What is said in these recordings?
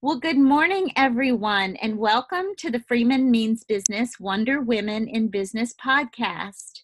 Well, good morning, everyone, and welcome to the Freeman Means Business Wonder Women in Business podcast.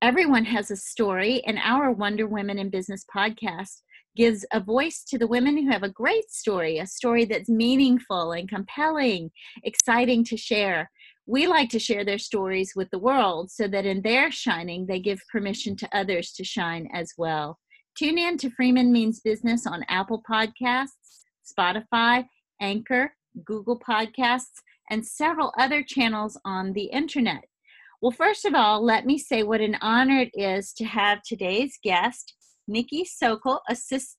Everyone has a story, and our Wonder Women in Business podcast gives a voice to the women who have a great story, a story that's meaningful and compelling, exciting to share. We like to share their stories with the world so that in their shining, they give permission to others to shine as well. Tune in to Freeman Means Business on Apple Podcasts, Spotify, Anchor, Google Podcasts, and several other channels on the internet. Well, first of all, let me say what an honor it is to have today's guest, Nikki Sokol,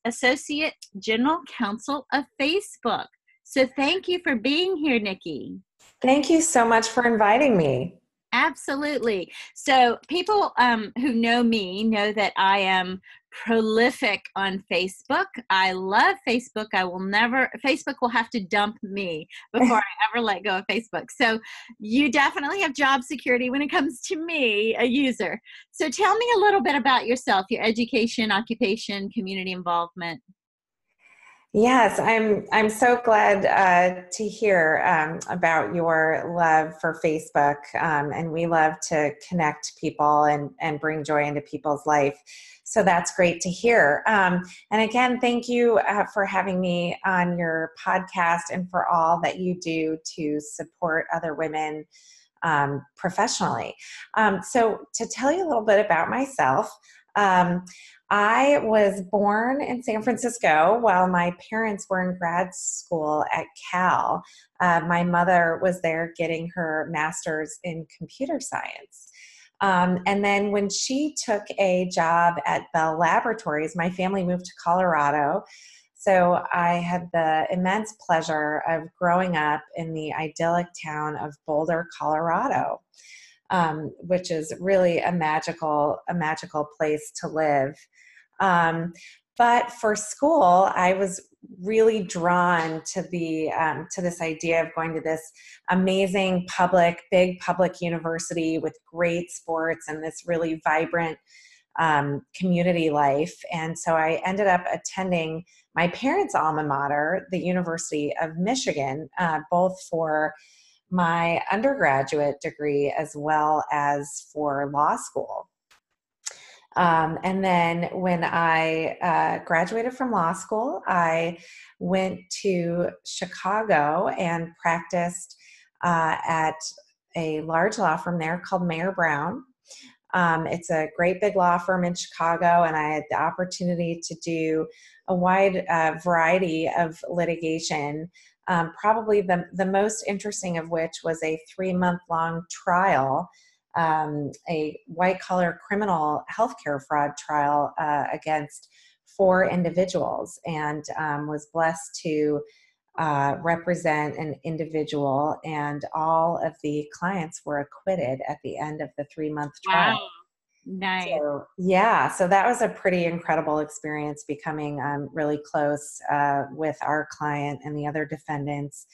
Associate General Counsel of Facebook. So thank you for being here, Nikki. Thank you so much for inviting me. Absolutely. So, people um, who know me know that I am prolific on Facebook. I love Facebook. I will never, Facebook will have to dump me before I ever let go of Facebook. So, you definitely have job security when it comes to me, a user. So, tell me a little bit about yourself, your education, occupation, community involvement. Yes, I'm. I'm so glad uh, to hear um, about your love for Facebook, um, and we love to connect people and and bring joy into people's life. So that's great to hear. Um, and again, thank you uh, for having me on your podcast and for all that you do to support other women um, professionally. Um, so to tell you a little bit about myself. Um, I was born in San Francisco while my parents were in grad school at Cal. Uh, my mother was there getting her master's in computer science. Um, and then when she took a job at Bell Laboratories, my family moved to Colorado. So I had the immense pleasure of growing up in the idyllic town of Boulder, Colorado um, which is really a magical a magical place to live. Um, but for school, I was really drawn to the um, to this idea of going to this amazing public, big public university with great sports and this really vibrant um, community life. And so I ended up attending my parents' alma mater, the University of Michigan, uh, both for my undergraduate degree as well as for law school. Um, and then when I uh, graduated from law school, I went to Chicago and practiced uh, at a large law firm there called Mayer Brown. Um, it's a great big law firm in Chicago, and I had the opportunity to do a wide uh, variety of litigation um, probably the, the most interesting of which was a three month long trial, um, a white collar criminal healthcare fraud trial uh, against four individuals, and um, was blessed to uh, represent an individual, and all of the clients were acquitted at the end of the three month trial. Wow. Nice. So, yeah, so that was a pretty incredible experience becoming um, really close uh, with our client and the other defendants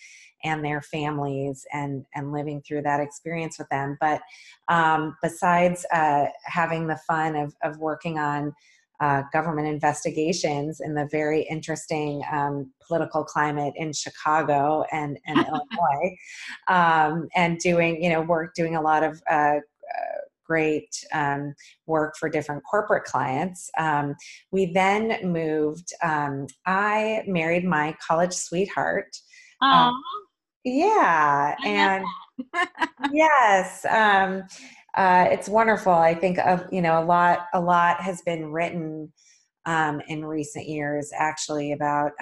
and their families and and living through that experience with them. But um, besides uh, having the fun of, of working on uh, government investigations in the very interesting um, political climate in Chicago and, and Illinois, um, and doing you know work doing a lot of uh, great um, work for different corporate clients. Um, we then moved, um, I married my college sweetheart. Um, yeah. And yes. Um, uh, it's wonderful. I think of, you know, a lot, a lot has been written um, in recent years actually about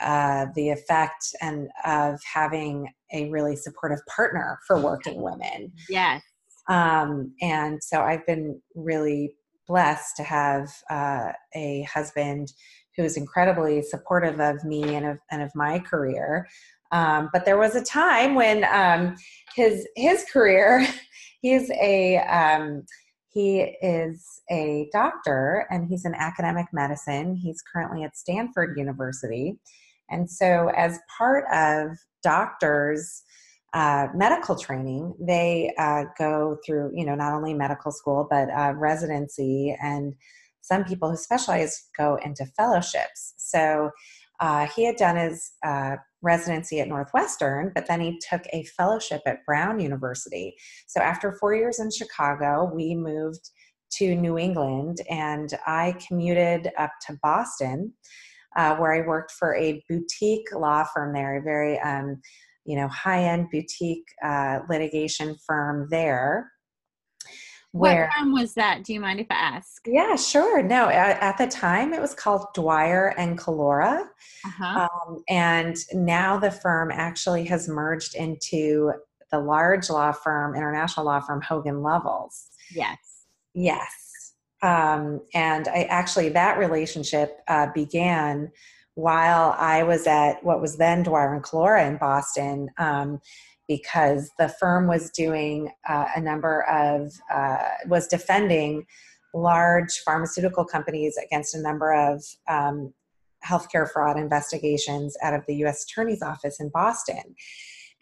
uh, the effect and of having a really supportive partner for working women. Yes. Um, and so I've been really blessed to have uh, a husband who is incredibly supportive of me and of, and of my career. Um, but there was a time when um, his his career, he's a um, he is a doctor and he's in academic medicine. He's currently at Stanford University, and so as part of doctors uh, medical training, they uh, go through, you know, not only medical school, but uh, residency. And some people who specialize go into fellowships. So uh, he had done his uh, residency at Northwestern, but then he took a fellowship at Brown University. So after four years in Chicago, we moved to New England and I commuted up to Boston, uh, where I worked for a boutique law firm there, a very um, you know high-end boutique uh, litigation firm there where? what firm was that do you mind if i ask? Yeah sure. No at, at the time it was called dwyer and Collora. Uh-huh. um, and now the firm actually has merged into the large law firm international law firm hogan lovells. Yes. Yes. Um, and i actually that relationship uh, began while i was at what was then dwyer and Collora in boston um, because the firm was doing uh, a number of, uh, was defending large pharmaceutical companies against a number of um, healthcare fraud investigations out of the US Attorney's Office in Boston.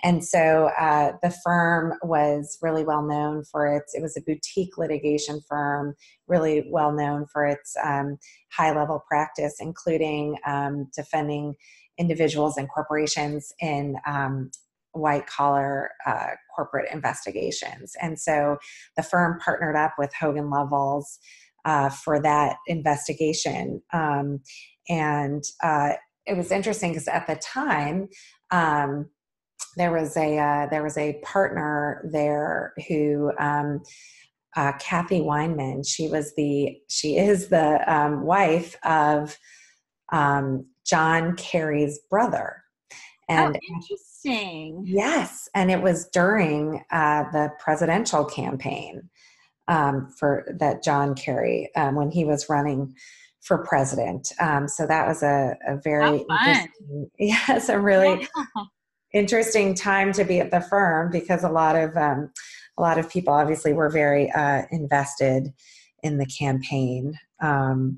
And so uh, the firm was really well known for its, it was a boutique litigation firm, really well known for its um, high level practice, including um, defending individuals and corporations in um, white collar uh, corporate investigations. And so the firm partnered up with Hogan Lovells uh, for that investigation. Um, and uh, it was interesting because at the time, um, there was a uh, there was a partner there who um, uh, Kathy Weinman. She was the she is the um, wife of um, John Kerry's brother. Oh, and oh, interesting. Yes, and it was during uh, the presidential campaign um, for that John Kerry um, when he was running for president. Um, so that was a, a very interesting, yes, a really yeah. interesting time to be at the firm because a lot of um, a lot of people obviously were very uh, invested in the campaign. Um,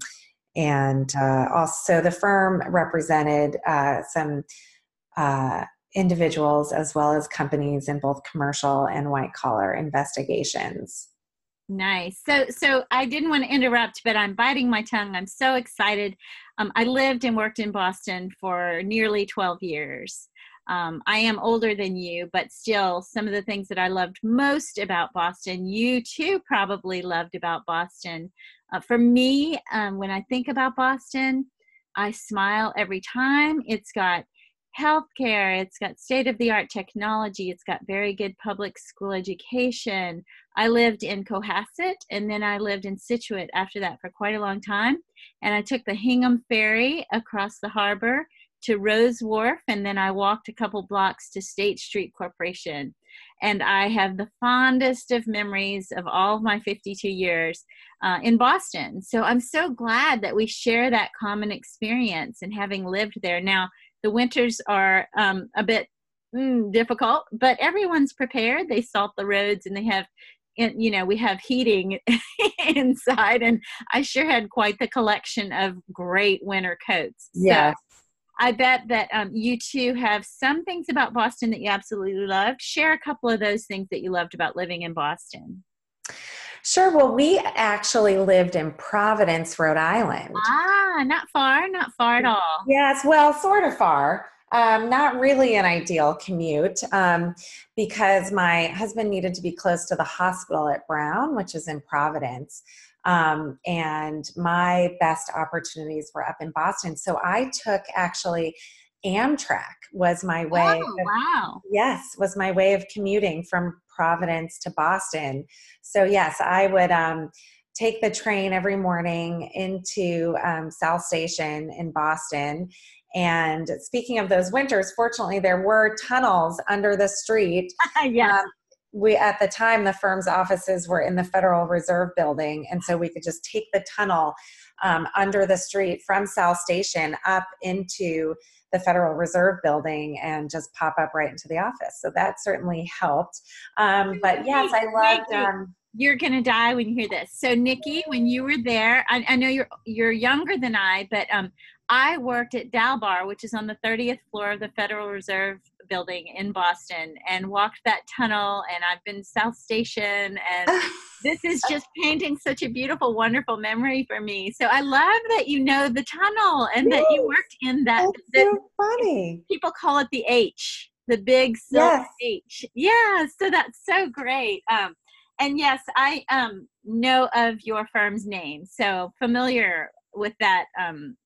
and uh, also, the firm represented uh, some uh, individuals as well as companies in both commercial and white collar investigations. Nice. So, so I didn't want to interrupt, but I'm biting my tongue. I'm so excited. Um, I lived and worked in Boston for nearly 12 years. Um, I am older than you, but still, some of the things that I loved most about Boston, you too probably loved about Boston. Uh, for me, um, when I think about Boston, I smile every time. It's got healthcare, it's got state of the art technology, it's got very good public school education. I lived in Cohasset and then I lived in Scituate after that for quite a long time. And I took the Hingham Ferry across the harbor to Rowes Wharf and then I walked a couple blocks to State Street Corporation. And I have the fondest of memories of all of my 52 years uh, in Boston. So I'm so glad that we share that common experience and having lived there. Now, the winters are um, a bit mm, difficult, but everyone's prepared. They salt the roads and they have and, you know we have heating inside and i sure had quite the collection of great winter coats. Yeah. So i bet that um, you two have some things about boston that you absolutely loved. Share a couple of those things that you loved about living in boston Sure. Well, we actually lived in Providence, Rhode Island. Ah, not far, not far at all. Yes, well, sort of far. Um, not really an ideal commute um, because my husband needed to be close to the hospital at Brown, which is in Providence. Um, and my best opportunities were up in Boston. So I took actually Amtrak was my way. Oh, of, wow. Yes, was my way of commuting from Providence to Boston. So, yes, I would um, take the train every morning into um, South Station in Boston. And speaking of those winters, fortunately, there were tunnels under the street. yes. Um, we at the time the firm's offices were in the Federal Reserve building, and so we could just take the tunnel um, under the street from South Station up into the Federal Reserve building and just pop up right into the office. So that certainly helped. Um, but yes, I loved. Um, you're gonna die when you hear this. So Nikki, when you were there, I, I know you're you're younger than I, but um, I worked at Dalbar, which is on the 30th floor of the Federal Reserve building in Boston and walked that tunnel, and I've been South Station, and this is just painting such a beautiful, wonderful memory for me. So I love that you know the tunnel and yes. that you worked in that. That's so funny. People call it the H, the big silk yes. H. Yeah, so that's so great. Um, and yes, I um, know of your firm's name, so familiar with that um,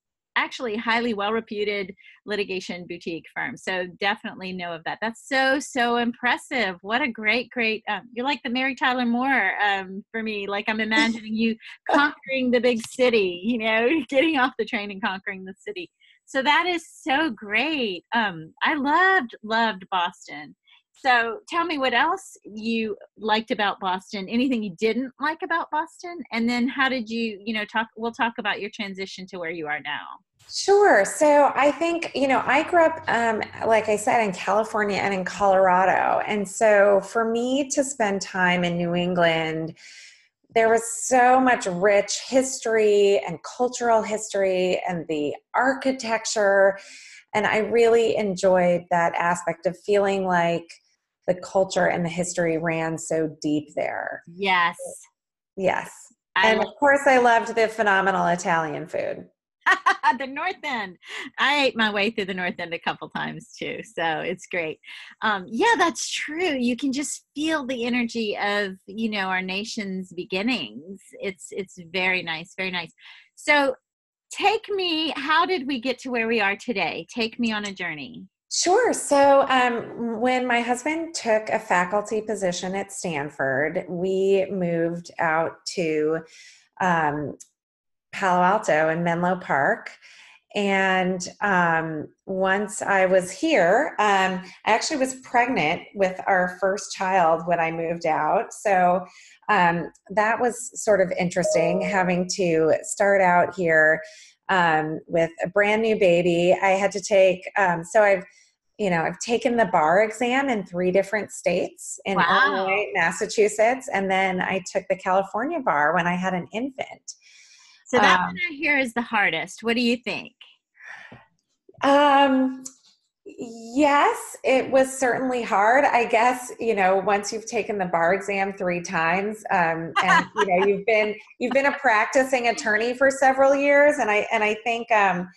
actually highly well reputed litigation boutique firm. So definitely know of that. That's so, so impressive. What a great, great, um, you're like the Mary Tyler Moore um, for me. Like I'm imagining you conquering the big city, you know, getting off the train and conquering the city. So that is so great. Um, I loved, loved Boston. So tell me what else you liked about Boston, anything you didn't like about Boston, and then how did you, you know, talk, we'll talk about your transition to where you are now. Sure. So I think, you know, I grew up, um, like I said, in California and in Colorado. And so for me to spend time in New England, there was so much rich history and cultural history and the architecture. And I really enjoyed that aspect of feeling like the culture and the history ran so deep there. Yes. Yes. I and of course, I loved the phenomenal Italian food. the North End. I ate my way through the North End a couple times too, so it's great. Um, yeah, that's true. You can just feel the energy of you know our nation's beginnings. It's it's very nice, very nice. So, take me. How did we get to where we are today? Take me on a journey. Sure. So, um, when my husband took a faculty position at Stanford, we moved out to um, Palo Alto and Menlo Park. And um, once I was here, um, I actually was pregnant with our first child when I moved out. So um, that was sort of interesting having to start out here um, with a brand new baby. I had to take, so I've you know, I've taken the bar exam in three different states in wow. Illinois, Massachusetts, and then I took the California bar when I had an infant. So that um, one I hear is the hardest. What do you think? Um, yes, it was certainly hard. I guess you know once you've taken the bar exam three times, um, and you know you've been you've been a practicing attorney for several years, and I and I think um,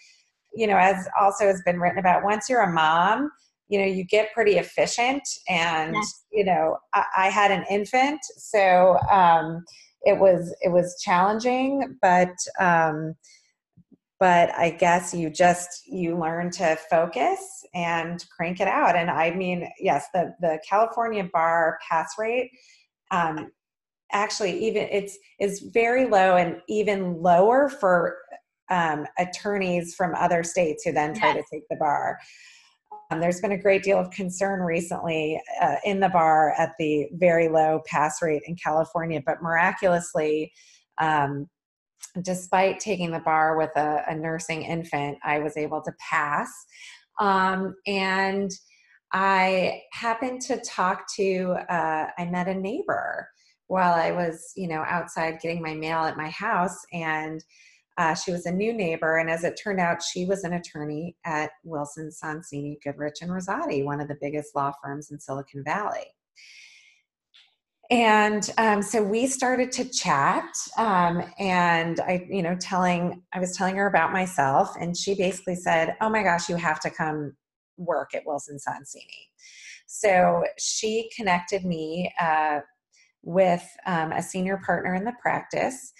you know, as also has been written about, once you're a mom, you know, you get pretty efficient. And, yes. you know, I, I, had an infant, so um, it was it was challenging, but um, but I guess you just you learn to focus and crank it out. And I mean, yes, the the California bar pass rate um, actually even it's is very low and even lower for um, attorneys from other states who then try yes. to take the bar. Um, there's been a great deal of concern recently uh, in the bar at the very low pass rate in California, but miraculously, um, despite taking the bar with a, a, nursing infant, I was able to pass. Um, and I happened to talk to, uh, I met a neighbor while I was, you know, outside getting my mail at my house, and uh, she was a new neighbor, and as it turned out, she was an attorney at Wilson Sonsini, Goodrich, and Rosati, one of the biggest law firms in Silicon Valley. And um, so we started to chat, um, and I, you know, telling I was telling her about myself, and she basically said, "Oh my gosh, you have to come work at Wilson Sonsini." So she connected me uh, with um, a senior partner in the practice,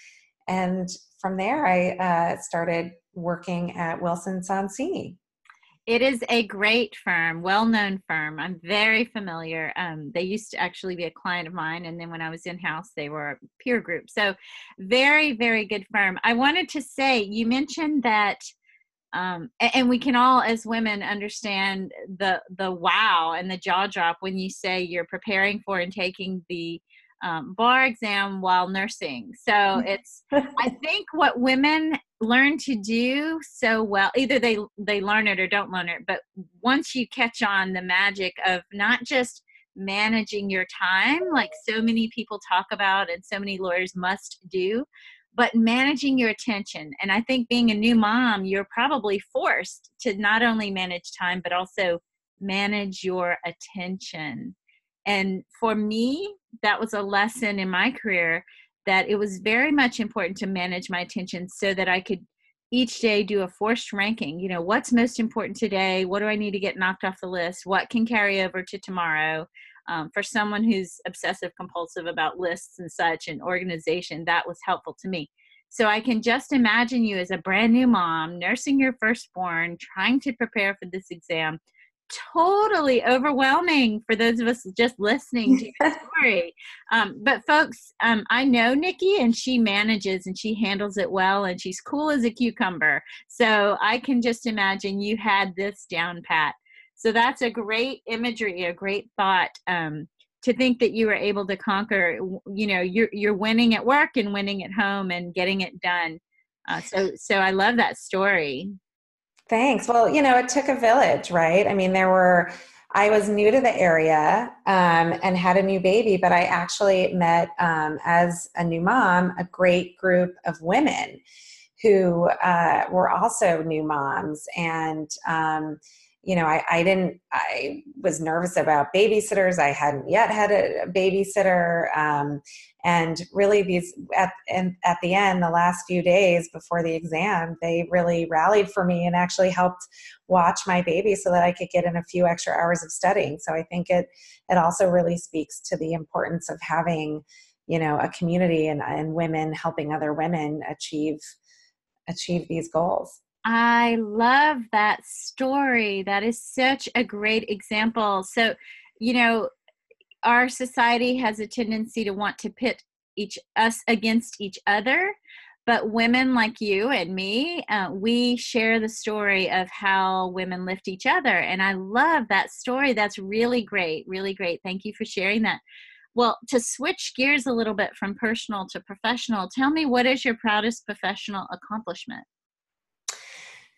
and from there, I uh, started working at Wilson Sonsini. It is a great firm, well known firm. I'm very familiar. Um, they used to actually be a client of mine, and then when I was in house, they were a peer group. So, very, very good firm. I wanted to say, you mentioned that. Um, and we can all as women understand the the wow and the jaw drop when you say you're preparing for and taking the um, bar exam while nursing. So it's, I think what women learn to do so well, either they, they learn it or don't learn it, but once you catch on the magic of not just managing your time, like so many people talk about and so many lawyers must do, but managing your attention. And I think being a new mom, you're probably forced to not only manage time, but also manage your attention. And for me, that was a lesson in my career that it was very much important to manage my attention so that I could each day do a forced ranking. You know, what's most important today? What do I need to get knocked off the list? What can carry over to tomorrow? Um, for someone who's obsessive compulsive about lists and such and organization, that was helpful to me. So I can just imagine you as a brand new mom, nursing your firstborn, trying to prepare for this exam. Totally overwhelming for those of us just listening to your story. Um, but folks, um, I know Nikki and she manages and she handles it well and she's cool as a cucumber. So I can just imagine you had this down pat. So that's a great imagery, a great thought. Um, to think that you were able to conquer you know you're you're winning at work and winning at home and getting it done uh, so so i love that story thanks. Well you know it took a village right? I mean there were i was new to the area um, and had a new baby but i actually met um, as a new mom a great group of women who uh, were also new moms. And um, you know, I, I didn't, I was nervous about babysitters. I hadn't yet had a, babysitter. Um, and really these, at, and at the end, the last few days before the exam, they really rallied for me and actually helped watch my baby so that I could get in a few extra hours of studying. So I think it, it also really speaks to the importance of having, you know, a community and, and women helping other women achieve, achieve these goals. I love that story. That is such a great example. So, you know, our society has a tendency to want to pit each us against each other but women like you and me uh, we share the story of how women lift each other and i love that story that's really great really great thank you for sharing that well to switch gears a little bit from personal to professional tell me what is your proudest professional accomplishment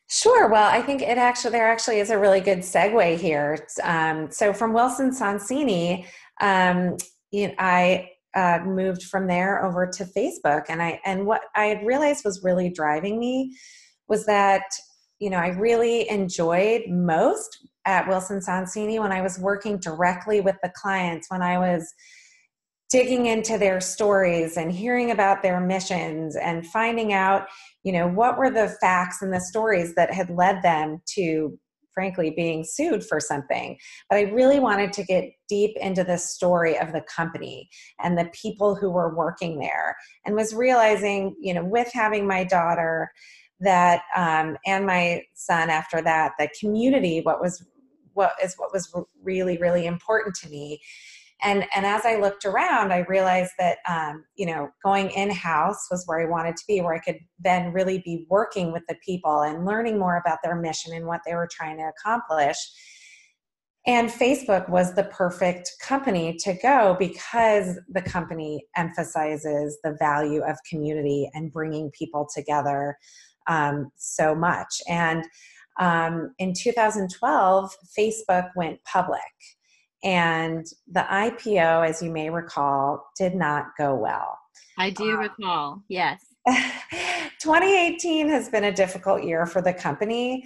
Sure. Well, I think it actually there actually is a really good segue here. Um, so from Wilson Sonsini, um, you know, I uh, moved from there over to Facebook, and I and what I had realized was really driving me was that you know I really enjoyed most at Wilson Sonsini when I was working directly with the clients when I was digging into their stories and hearing about their missions and finding out you know what were the facts and the stories that had led them to frankly being sued for something. But i really wanted to get deep into the story of the company and the people who were working there and was realizing you know with having my daughter that um, and my son after that the community what was what is what was really really important to me and and as i looked around i realized that um, you know going in house was where i wanted to be where i could then really be working with the people and learning more about their mission and what they were trying to accomplish. And facebook was the perfect company to go because the company emphasizes the value of community and bringing people together um, so much. And um, in 2012 facebook went public and the IPO, as you may recall, did not go well. I do um, recall, yes. 2018 has been a difficult year for the company,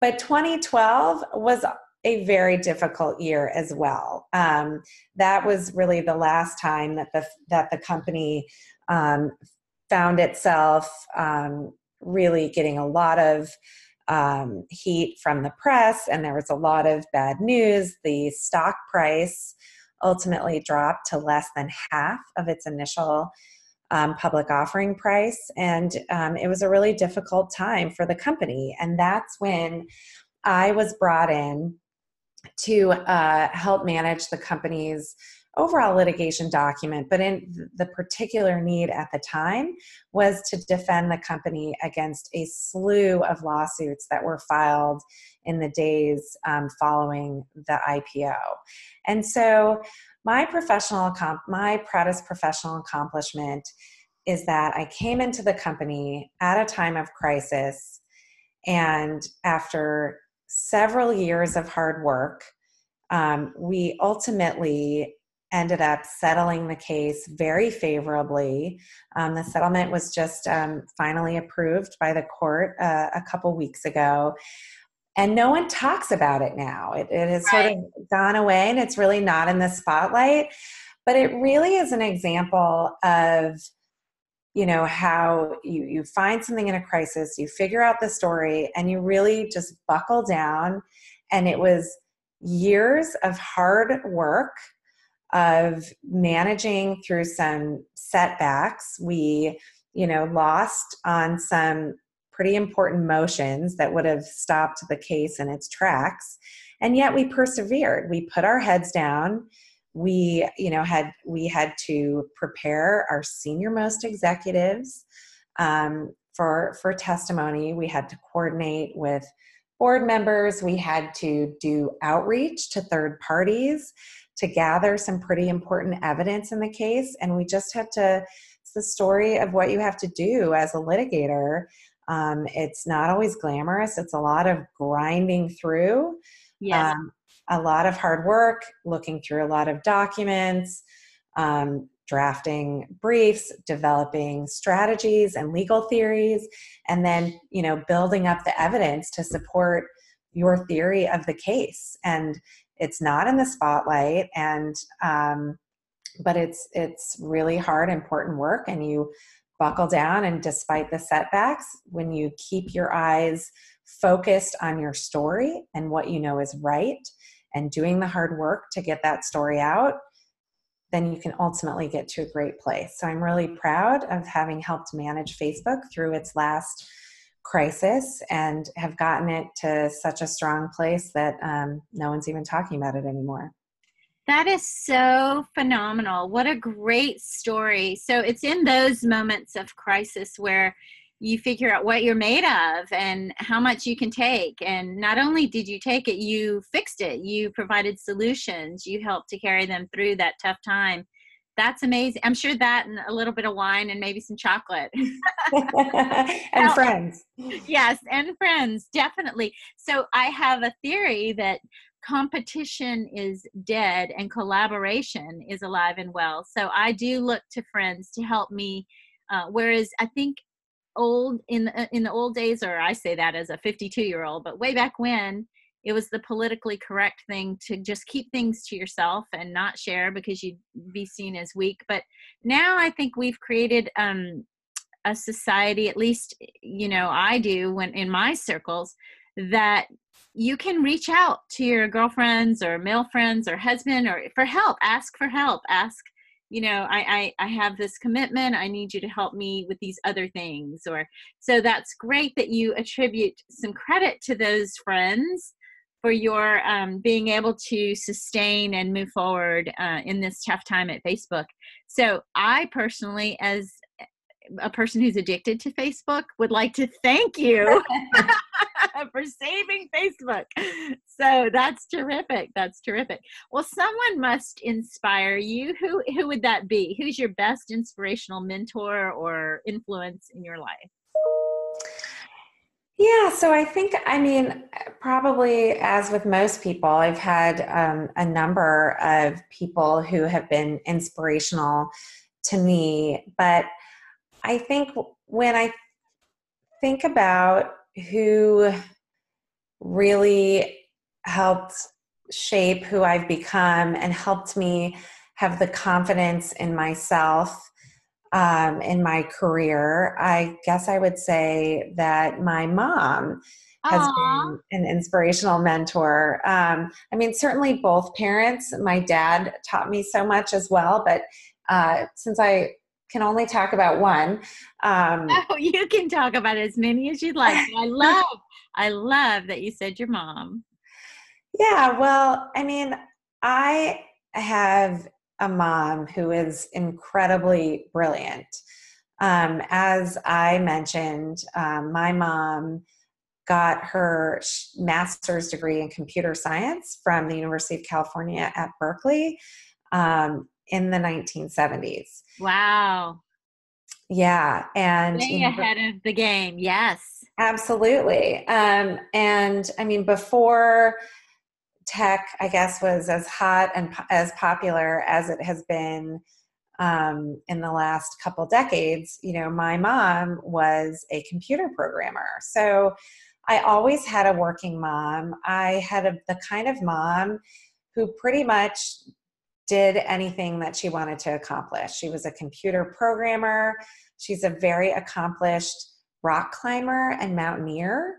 but 2012 was a very difficult year as well. Um, that was really the last time that the that the company um, found itself um, really getting a lot of um, heat from the press, and there was a lot of bad news. The stock price ultimately dropped to less than half of its initial um, public offering price, and um, it was a really difficult time for the company. And that's when I was brought in to uh, help manage the company's overall litigation document, but in the particular need at the time was to defend the company against a slew of lawsuits that were filed in the days um, following the IPO. And so, my professional my proudest professional accomplishment is that I came into the company at a time of crisis, and after several years of hard work, um, we ultimately ended up settling the case very favorably. Um, the settlement was just um, finally approved by the court uh, a couple weeks ago. and no one talks about it now. It, it has right. sort of gone away and it's really not in the spotlight. But it really is an example of, you know, how you, you find something in a crisis, you figure out the story, and you really just buckle down. And it was years of hard work of managing through some setbacks. We, you know, lost on some pretty important motions that would have stopped the case in its tracks. And yet we persevered. We put our heads down. We you know had we had to prepare our senior most executives um, for for testimony. We had to coordinate with board members. We had to do outreach to third parties to gather some pretty important evidence in the case and we just had to it's the story of what you have to do as a litigator um, it's not always glamorous, it's a lot of grinding through. Yes. Um, a lot of hard work, looking through a lot of documents, um, drafting briefs, developing strategies and legal theories, and then you know building up the evidence to support your theory of the case. And it's not in the spotlight, and um, but it's it's really hard, important work, and you buckle down and despite the setbacks when you keep your eyes focused on your story and what you know is right and doing the hard work to get that story out then you can ultimately get to a great place. So i'm really proud of having helped manage facebook through its last crisis and have gotten it to such a strong place that um, no one's even talking about it anymore that is so phenomenal. What a great story. So it's in those moments of crisis where you figure out what you're made of and how much you can take. And not only did you take it, you fixed it. You provided solutions. You helped to carry them through that tough time. That's amazing. I'm sure that and a little bit of wine and maybe some chocolate. and friends. Yes, and friends, definitely. So I have a theory that competition is dead and collaboration is alive and well. So I do look to friends to help me. Uh, whereas I think old in the, in the old days, or I say that as a 52 year old, but way back when it was the politically correct thing to just keep things to yourself and not share because you'd be seen as weak. But now I think we've created um, a society, at least you know I do when in my circles, that you can reach out to your girlfriends or male friends or husband or for help ask for help ask you know I, I i have this commitment i need you to help me with these other things or so that's great that you attribute some credit to those friends for your um, being able to sustain and move forward uh, in this tough time at facebook so i personally as a person who's addicted to facebook would like to thank you for saving Facebook. So that's terrific. That's terrific. Well, someone must inspire you. Who who would that be? Who's your best inspirational mentor or influence in your life? Yeah, so I think, I mean, probably as with most people, I've had um, a number of people who have been inspirational to me. But I think when I think about who really helped shape who I've become and helped me have the confidence in myself um, in my career. I guess I would say that my mom has Aww. been an inspirational mentor. Um, I mean, certainly both parents. My dad taught me so much as well, but uh, since I can only talk about one. Um, oh, you can talk about as many as you'd like. I love, I love that you said your mom. Yeah, well, I mean, I have a mom who is incredibly brilliant. Um, as I mentioned, um, my mom got her master's degree in computer science from the University of California at Berkeley. Um, in the 1970s. Wow. Yeah, and way you know, ahead of the game. Yes, absolutely. Um, and I mean, before tech, I guess, was as hot and po- as popular as it has been um, in the last couple decades. You know, my mom was a computer programmer, so I always had a working mom. I had a, the kind of mom who pretty much did anything that she wanted to accomplish. She was a computer programmer. She's a very accomplished rock climber and mountaineer.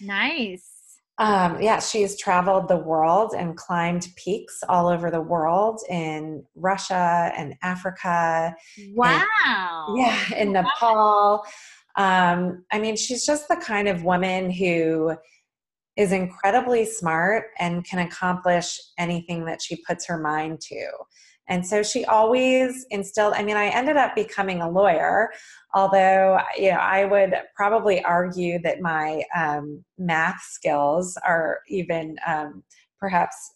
Nice. Um, yeah, she's traveled the world and climbed peaks all over the world in Russia and Africa. Wow. And, yeah, in Nepal. Um, I mean, she's just the kind of woman who is incredibly smart and can accomplish anything that she puts her mind to. And so she always instilled, I mean, I ended up becoming a lawyer, although, you know, I would probably argue that my um, math skills are even um, perhaps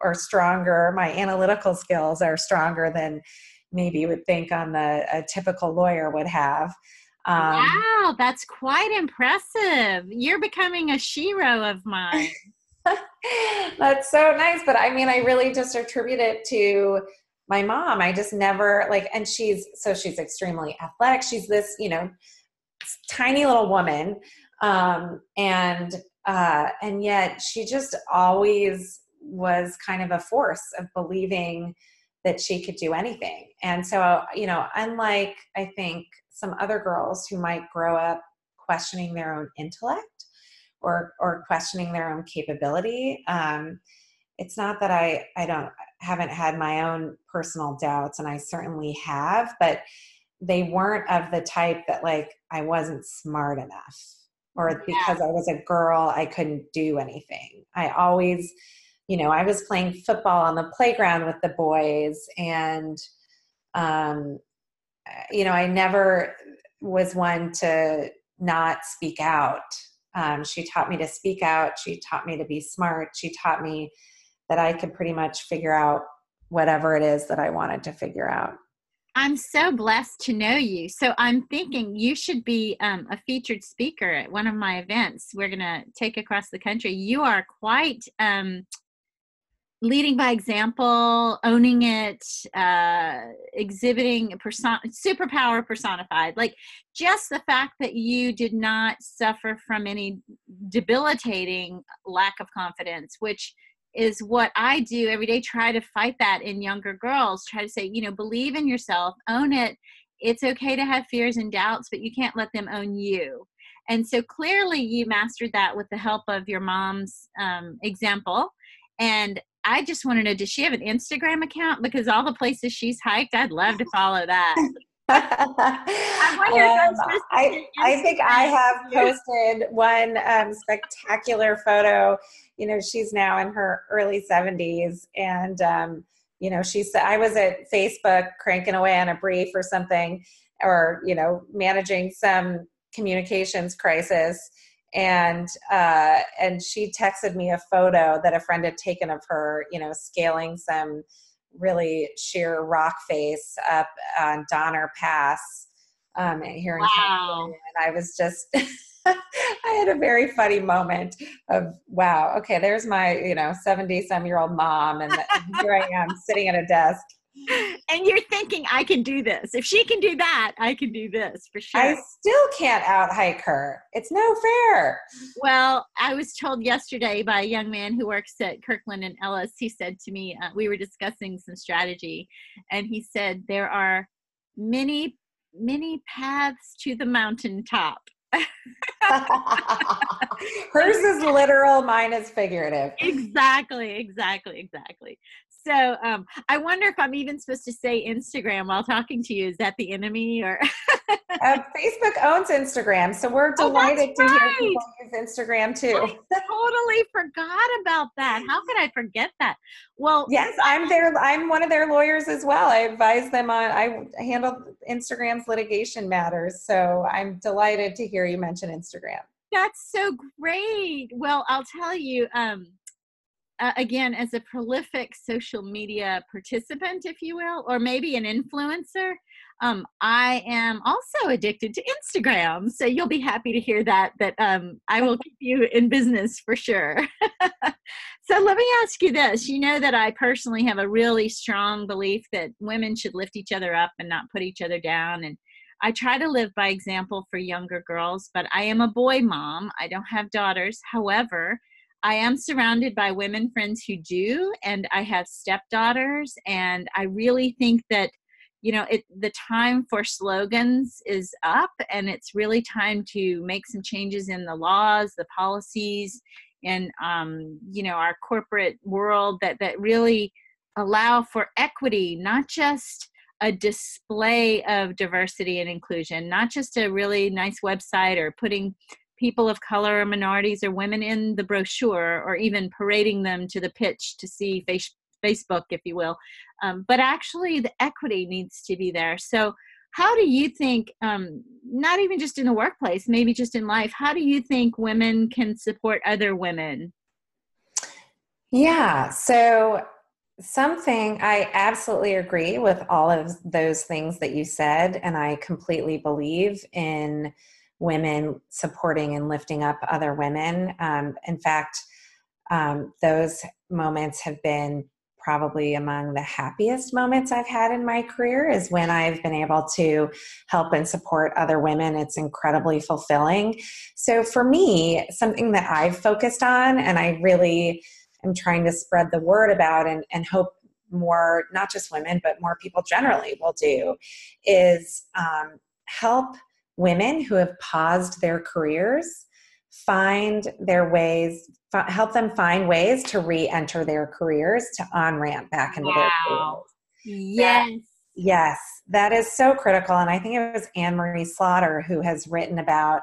are stronger, my analytical skills are stronger than maybe you would think on the a typical lawyer would have. Um, wow, that's quite impressive. You're becoming a shero of mine. that's so nice. But I mean, I really just attribute it to my mom. I just never like, and she's so she's extremely athletic. She's this, you know, tiny little woman. Um, and uh, and yet she just always was kind of a force of believing that she could do anything. And so, you know, unlike I think some other girls who might grow up questioning their own intellect or or questioning their own capability um, it's not that i i don't haven't had my own personal doubts and i certainly have but they weren't of the type that like i wasn't smart enough or because i was a girl i couldn't do anything i always you know i was playing football on the playground with the boys and um, you know, I never was one to not speak out. Um, she taught me to speak out. She taught me to be smart. She taught me that I could pretty much figure out whatever it is that I wanted to figure out. I'm so blessed to know you. So I'm thinking you should be um, a featured speaker at one of my events. We're going to take across the country. You are quite um, leading by example, owning it, uh, exhibiting a person- superpower personified. Like just the fact that you did not suffer from any debilitating lack of confidence, which is what I do every day. Try to fight that in younger girls. Try to say, you know, believe in yourself, own it. It's okay to have fears and doubts, but you can't let them own you. And so clearly, you mastered that with the help of your mom's um, example. And I just want to know, does she have an Instagram account? Because all the places she's hiked, I'd love to follow that. I, um, I, I, think I have posted one um, spectacular photo. You know, she's now in her early 70s. And, um, you know, she said, I was at Facebook cranking away on a brief or something, or, you know, managing some communications crisis and uh, and she texted me a photo that a friend had taken of her, you know, scaling some really sheer rock face up on Donner Pass um, here in wow. California, and I was just. I had a very funny moment of wow, okay, there's my, you know, 70 some year old mom, and here I am sitting at a desk and you're thinking, I can do this. If she can do that, I can do this for sure. I still can't out hike her. It's no fair. Well, I was told yesterday by a young man who works at Kirkland and Ellis. He said to me, uh, we were discussing some strategy, and he said, There are many, many paths to the mountaintop. Hers is literal, mine is figurative. Exactly, exactly, exactly so um, I wonder if I'm even supposed to say Instagram while talking to you. Is that the enemy or? uh, Facebook owns Instagram, so we're oh, delighted oh, to right. hear people use Instagram too. I totally forgot about that. How could I forget that? Well, yes, I'm their. I'm one of their lawyers as well. I advise them on. I handle Instagram's litigation matters, so I'm delighted to hear you mention Instagram. That's so great. Well, I'll tell you. Um, uh, again as a prolific social media participant if you will or maybe an influencer um, i am also addicted to instagram so you'll be happy to hear that that um, i will keep you in business for sure so let me ask you this you know that i personally have a really strong belief that women should lift each other up and not put each other down and I try to live by example for younger girls, but I am a boy mom. I don't have daughters. However, I am surrounded by women friends who do, and I have stepdaughters, and I really think that you know it the time for slogans is up and it's really time to make some changes in the laws the policies and um, you know our corporate world that that really allow for equity not just a display of diversity and inclusion not just a really nice website or putting people of color or minorities or women in the brochure or even parading them to the pitch to see face, facebook if you will. Um, but actually the equity needs to be there. So how do you think um, not even just in the workplace maybe just in life how do you think women can support other women? Yeah so something i absolutely agree with all of those things that you said and i completely believe in women supporting and lifting up other women um, in fact um, those moments have been probably among the happiest moments I've had in my career is when I've been able to help and support other women. It's incredibly fulfilling. So for me, something that I've focused on and I really am trying to spread the word about and, and hope more, not just women, but more people generally will do is um, help women who have paused their careers find their ways help them find ways to re-enter their careers to on ramp back into wow. their careers. Yes that, yes. That is so critical and i think it was anne marie slaughter who has written about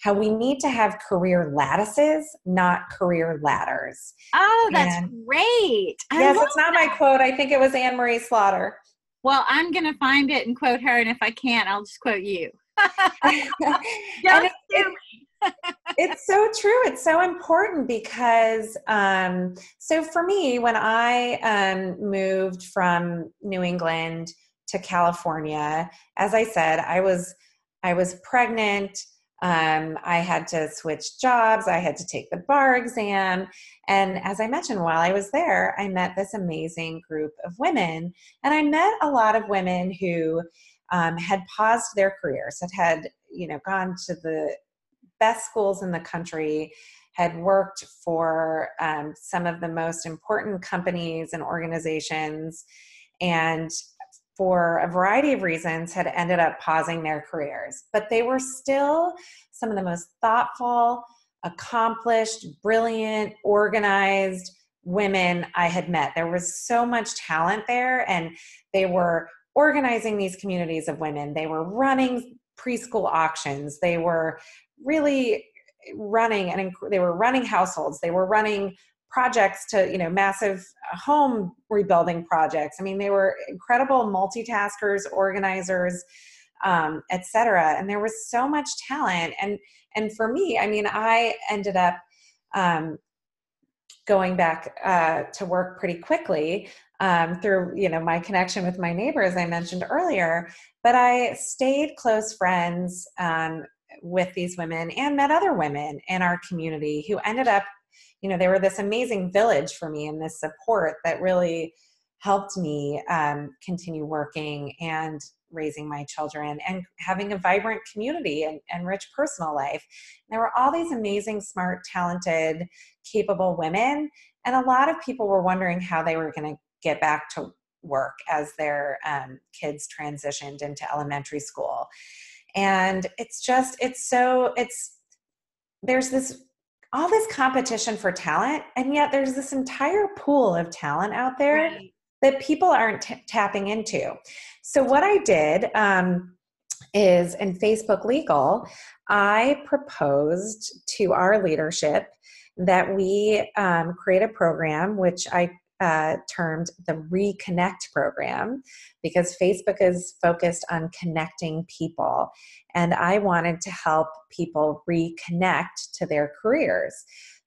how we need to have career lattices not career ladders. Oh that's and great. I yes it's not that. my quote i think it was anne marie slaughter. Well i'm going to find it and quote her and if i can't i'll just quote you it, it, it's so true. It's so important because, um, so for me, when I um, moved from New England to California, as I said, I was I was pregnant. Um, I had to switch jobs. I had to take the bar exam. And as I mentioned, while I was there, I met this amazing group of women. And I met a lot of women who um, had paused their careers, had had, you know, gone to the best schools in the country, had worked for um, some of the most important companies and organizations, and for a variety of reasons had ended up pausing their careers. But they were still some of the most thoughtful, accomplished, brilliant, organized women I had met. There was so much talent there, and they were organizing these communities of women. They were running preschool auctions. They were really running and they were running households they were running projects to you know massive home rebuilding projects i mean they were incredible multitaskers organizers um, etc and there was so much talent and and for me i mean i ended up um, going back uh, to work pretty quickly um, through you know my connection with my neighbor as i mentioned earlier but i stayed close friends um, with these women and met other women in our community who ended up, you know, they were this amazing village for me and this support that really helped me um, continue working and raising my children and having a vibrant community and, and rich personal life. And there were all these amazing, smart, talented, capable women. And a lot of people were wondering how they were going to get back to work as their um, kids transitioned into elementary school and it's just it's so it's there's this all this competition for talent and yet there's this entire pool of talent out there right. That people aren't t- tapping into so what i did um, is in facebook legal i proposed to our leadership that we um, create a program which i uh, termed the Reconnect program because Facebook is focused on connecting people. And I wanted to help people reconnect to their careers.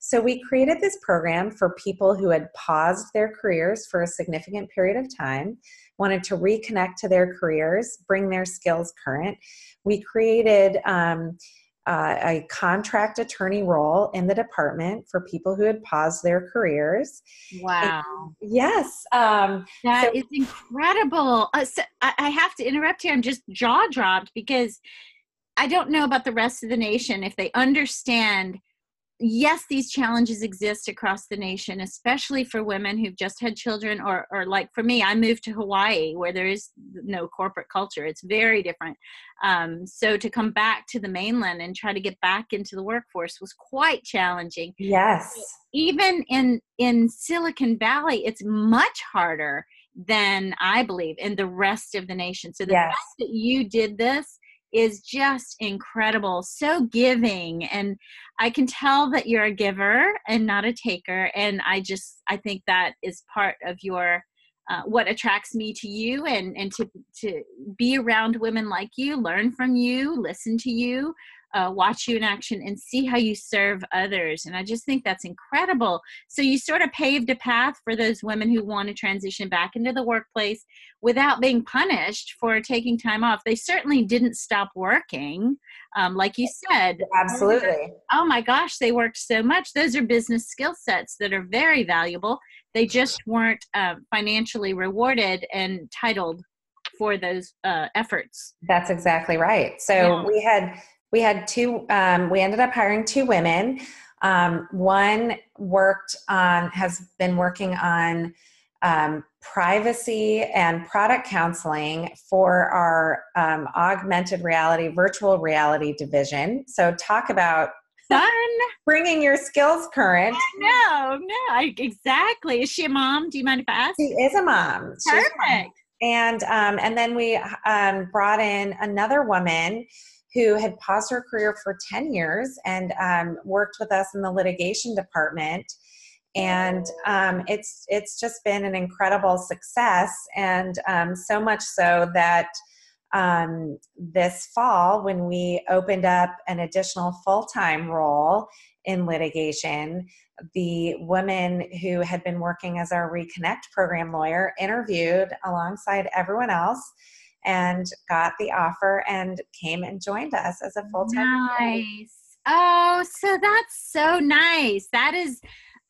So we created this program for people who had paused their careers for a significant period of time, wanted to reconnect to their careers, bring their skills current. We created um, uh, a contract attorney role in the department for people who had paused their careers. Wow. And yes. Um, that so- is incredible. Uh, so I, I have to interrupt here. I'm just jaw dropped because I don't know about the rest of the nation if they understand yes, these challenges exist across the nation, especially for women who've just had children, or, or like for me, I moved to Hawaii where there is no corporate culture. It's very different. Um, so to come back to the mainland and try to get back into the workforce was quite challenging. Yes. Even in in Silicon Valley, it's much harder than I believe in the rest of the nation. So the yes. fact that you did this is just incredible, so giving. And I can tell that you're a giver and not a taker. And I just, I think that is part of your. Uh, what attracts me to you and and to to be around women like you learn from you listen to you uh, watch you in action and see how you serve others. And I just think that's incredible. So you sort of paved a path for those women who want to transition back into the workplace without being punished for taking time off. They certainly didn't stop working. Um, like you said, absolutely. Oh my gosh, they worked so much. Those are business skill sets that are very valuable. They just weren't uh, financially rewarded and titled for those uh, efforts. That's exactly right. So yeah. we had we had two um, we ended up hiring two women. Um, one worked on has been working on um, privacy and product counseling for our um, augmented reality virtual reality division. So talk about fun. bringing your skills current. No no I, exactly. Is she a mom? Do you mind if i ask? She is a mom. Perfect. And um, and then we um, brought in another woman who had paused her career for 10 years and um, worked with us in the litigation department. And um, it's it's just been an incredible success. And um, so much so that um, this fall when we opened up an additional full-time role in litigation the woman who had been working as our reconnect program lawyer interviewed alongside everyone else and got the offer and came and joined us as a full time. Nice. Oh, so that's so nice. That is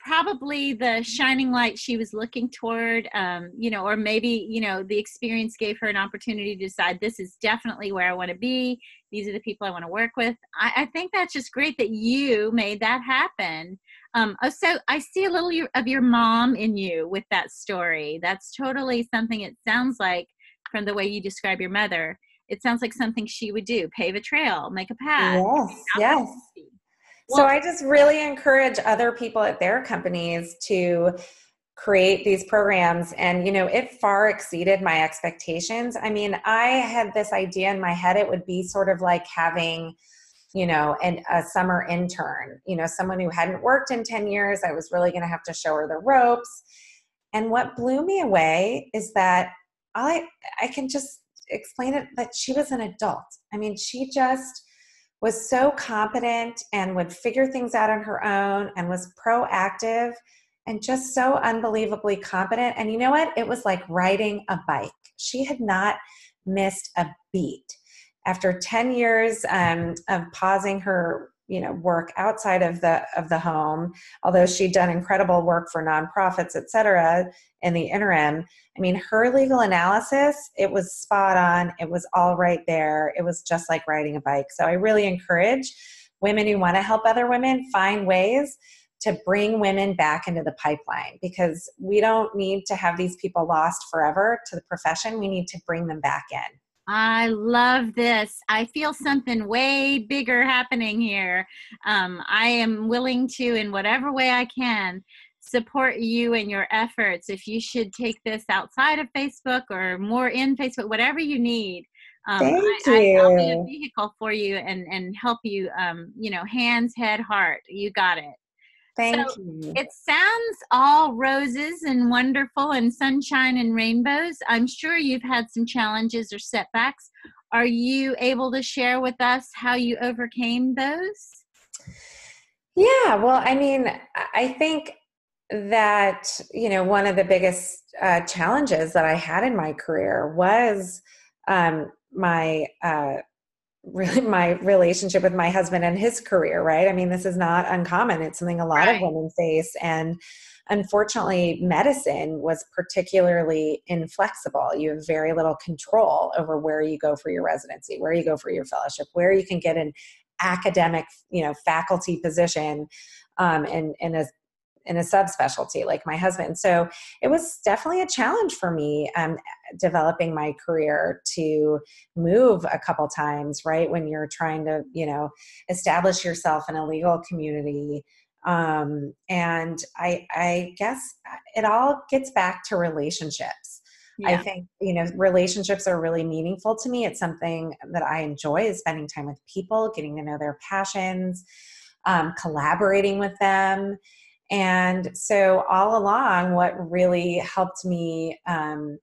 probably the shining light she was looking toward um, you know or maybe you know the experience gave her an opportunity to decide this is definitely where i want to be these are the people i want to work with I, I, think that's just great that you made that happen um, oh, so i see a little of your mom in you with that story that's totally something it sounds like from the way you describe your mother, it sounds like something she would do pave a trail, make a path. Yes, yes. Well, so I just really encourage other people at their companies to create these programs and you know it far exceeded my expectations i mean i had this idea in my head it would be sort of like having you know and a summer intern you know someone who hadn't worked in 10 years i was really going to have to show her the ropes and what blew me away is that I I can just explain it that she was an adult. I mean, she just was so competent and would figure things out on her own and was proactive and just so unbelievably competent. And you know what? It was like riding a bike. She had not missed a beat. After 10 years um, of pausing her you know work outside of the of the home although she'd done incredible work for nonprofits et cetera in the interim. I mean her legal analysis it was spot on. It was all right there. It was just like riding a bike. So i really encourage women who want to help other women find ways to bring women back into the pipeline because we don't need to have these people lost forever to the profession. We need to bring them back in I love this. I feel something way bigger happening here. Um, I am willing to, in whatever way I can, support you and your efforts. If you should take this outside of Facebook or more in Facebook, whatever you need. Um, Thank I, you. I, will be a vehicle for you and, and help you, um, you know, hands, head, heart. You got it. Thank so you. It sounds all roses and wonderful and sunshine and rainbows. I'm sure you've had some challenges or setbacks. Are you able to share with us how you overcame those? Yeah, well, I mean, I think that, you know, one of the biggest uh, challenges that I had in my career was um, my uh, really my relationship with my husband and his career, right? I mean, this is not uncommon. It's something a lot right. of women face. And unfortunately, medicine was particularly inflexible. You have very little control over where you go for your residency, where you go for your fellowship, where you can get an academic, you know, faculty position um, in, in a in a subspecialty like my husband. So it was definitely a challenge for me um, developing my career to move a couple times, right? When you're trying to, you know, establish yourself in a legal community. Um, and I, I guess it all gets back to relationships. Yeah. I think, you know, relationships are really meaningful to me. It's something that I enjoy is spending time with people, getting to know their passions, um, collaborating with them and so, all along, what really helped me um,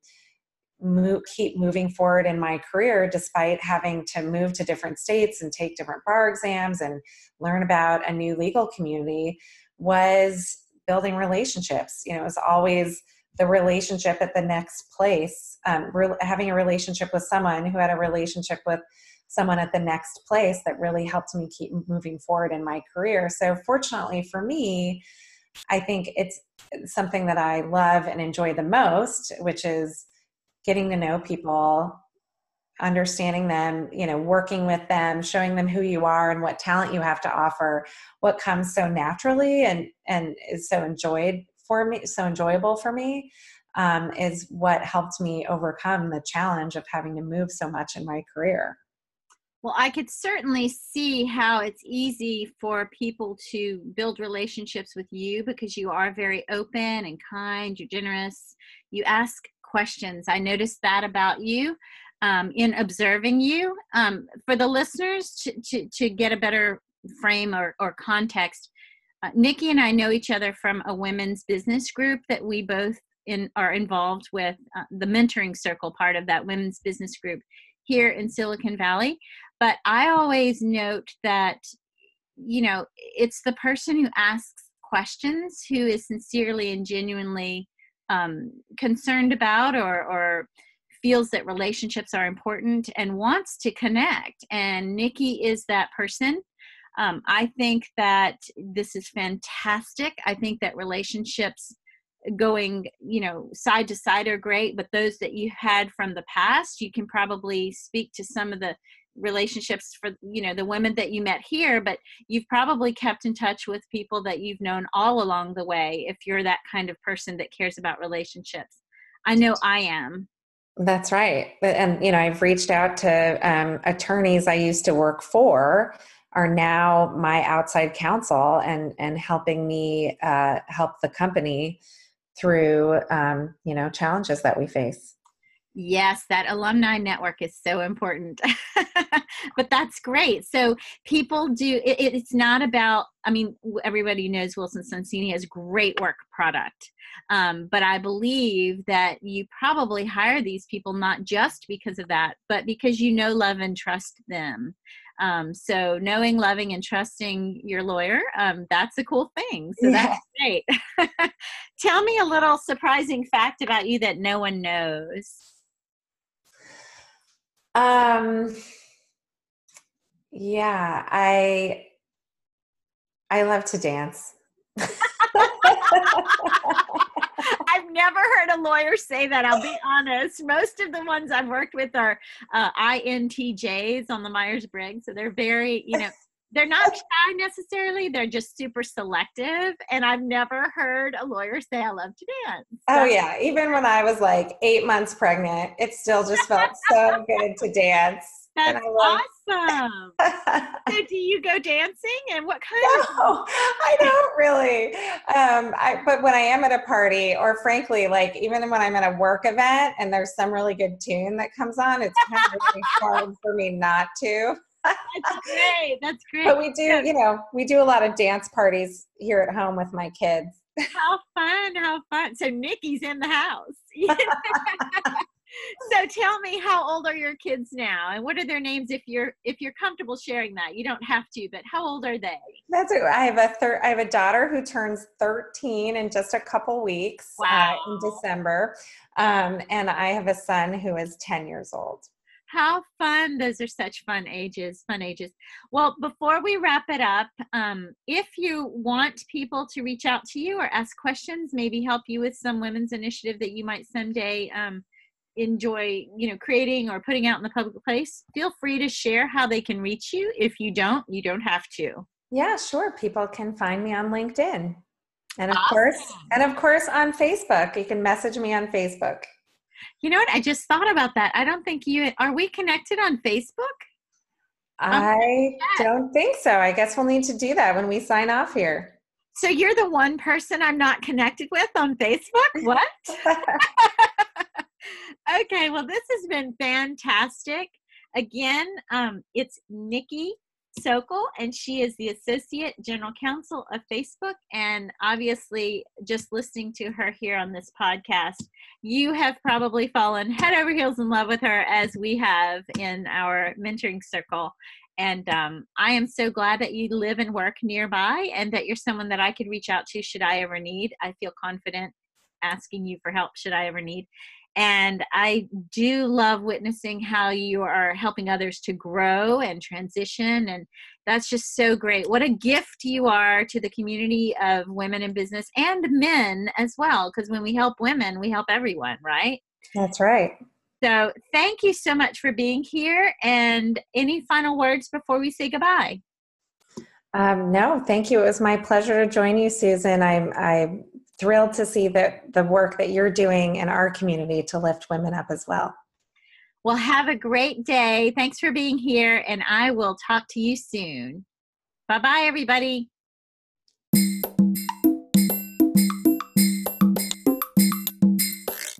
move, keep moving forward in my career, despite having to move to different states and take different bar exams and learn about a new legal community, was building relationships. You know, it was always the relationship at the next place, um, re- having a relationship with someone who had a relationship with someone at the next place that really helped me keep moving forward in my career. So, fortunately for me, I think it's something that I love and enjoy the most, which is getting to know people, understanding them, you know, working with them, showing them who you are and what talent you have to offer, what comes so naturally and and is so enjoyed for me, so enjoyable for me. Um, is what helped me overcome the challenge of having to move so much in my career. Well, I could certainly see how it's easy for people to build relationships with you because you are very open and kind, you're generous, you ask questions. I noticed that about you um, in observing you. Um, for the listeners to, to, to, get a better frame or, or context, uh, Nikki and I know each other from a women's business group that we both in, are involved with, uh, the mentoring circle part of that women's business group here in Silicon Valley. But I always note that, you know, it's the person who asks questions who is sincerely and genuinely um, concerned about or, or feels that relationships are important and wants to connect. And Nikki is that person. Um, I think that this is fantastic. I think that relationships going you know side to side are great but those that you had from the past you can probably speak to some of the relationships for you know the women that you met here but you've probably kept in touch with people that you've known all along the way if you're that kind of person that cares about relationships. I know i am. That's right. And you know i've reached out to um, attorneys i used to work for are now my outside counsel and and helping me uh, help the company through um, you know challenges that we face Yes, that alumni network is so important. but that's great. So people do it, it's not about I mean everybody knows Wilson Sonsini has great work product. Um, but I believe that you probably hire these people not just because of that, but because you know, love, and trust them. Um, so knowing, loving, and trusting your lawyer, um, that's a cool thing. So yeah. that's great. Tell me a little surprising fact about you that no one knows. Um, yeah, I I love to dance. I've never heard a lawyer say that. I'll be honest. Most of the ones I've worked with are uh, INTJs on the Myers Briggs. So they're very, you know, they're not shy necessarily. They're just super selective. And I've never heard a lawyer say, I love to dance. So, oh, yeah. Even when I was like eight months pregnant, it still just felt so good to dance. That's awesome. so do you go dancing and what kind no, of I don't really. Um, I, but when I am at a party or frankly, like even when I'm at a work event and there's some really good tune that comes on, it's kind of really hard for me not to. That's great. That's great. But we do, you know, we do a lot of dance parties here at home with my kids. How fun. How fun. So Nikki's in the house. so tell me how old are your kids now and what are their names if you're if you're comfortable sharing that you don't have to but how old are they that's it i have a third i have a daughter who turns 13 in just a couple weeks wow. uh, in december um, and i have a son who is 10 years old How fun. Those are such fun ages, fun ages. Well, before we wrap it up, um, if you want people to reach out to you or ask questions, maybe help you with some women's initiative that you might someday um, enjoy, you know, creating or putting out in the public place, feel free to share how they can reach you. If you don't, you don't have to. Yeah, sure. People can find me on LinkedIn. And of awesome. course, and of course on Facebook. You can message me on Facebook. You know what? I just thought about that. I don't think you are we connected on Facebook? I don't think so. I guess we'll need to do that when we sign off here. So you're the one person I'm not connected with on Facebook? What? okay, well this has been fantastic. Again, um, it's Nikki Sokol, and she is the Associate General Counsel of Facebook. And obviously, just listening to her here on this podcast, you have probably fallen head over heels in love with her as we have in our mentoring circle. And um, I am so glad that you live and work nearby and that you're someone that I could reach out to should I ever need. I feel confident asking you for help should I ever need. And I do love witnessing how you are helping others to grow and transition. And that's just so great. What a gift you are to the community of women in business and men as well. Because when we help women, we help everyone, right? That's right. So thank you so much for being here. And any final words before we say goodbye? Um, no, thank you. It was my pleasure to join you, Susan. I'm, I'm thrilled to see that the work that you're doing in our community to lift women up as well. Well, have a great day. Thanks for being here, and I will talk to you soon. Bye bye, everybody.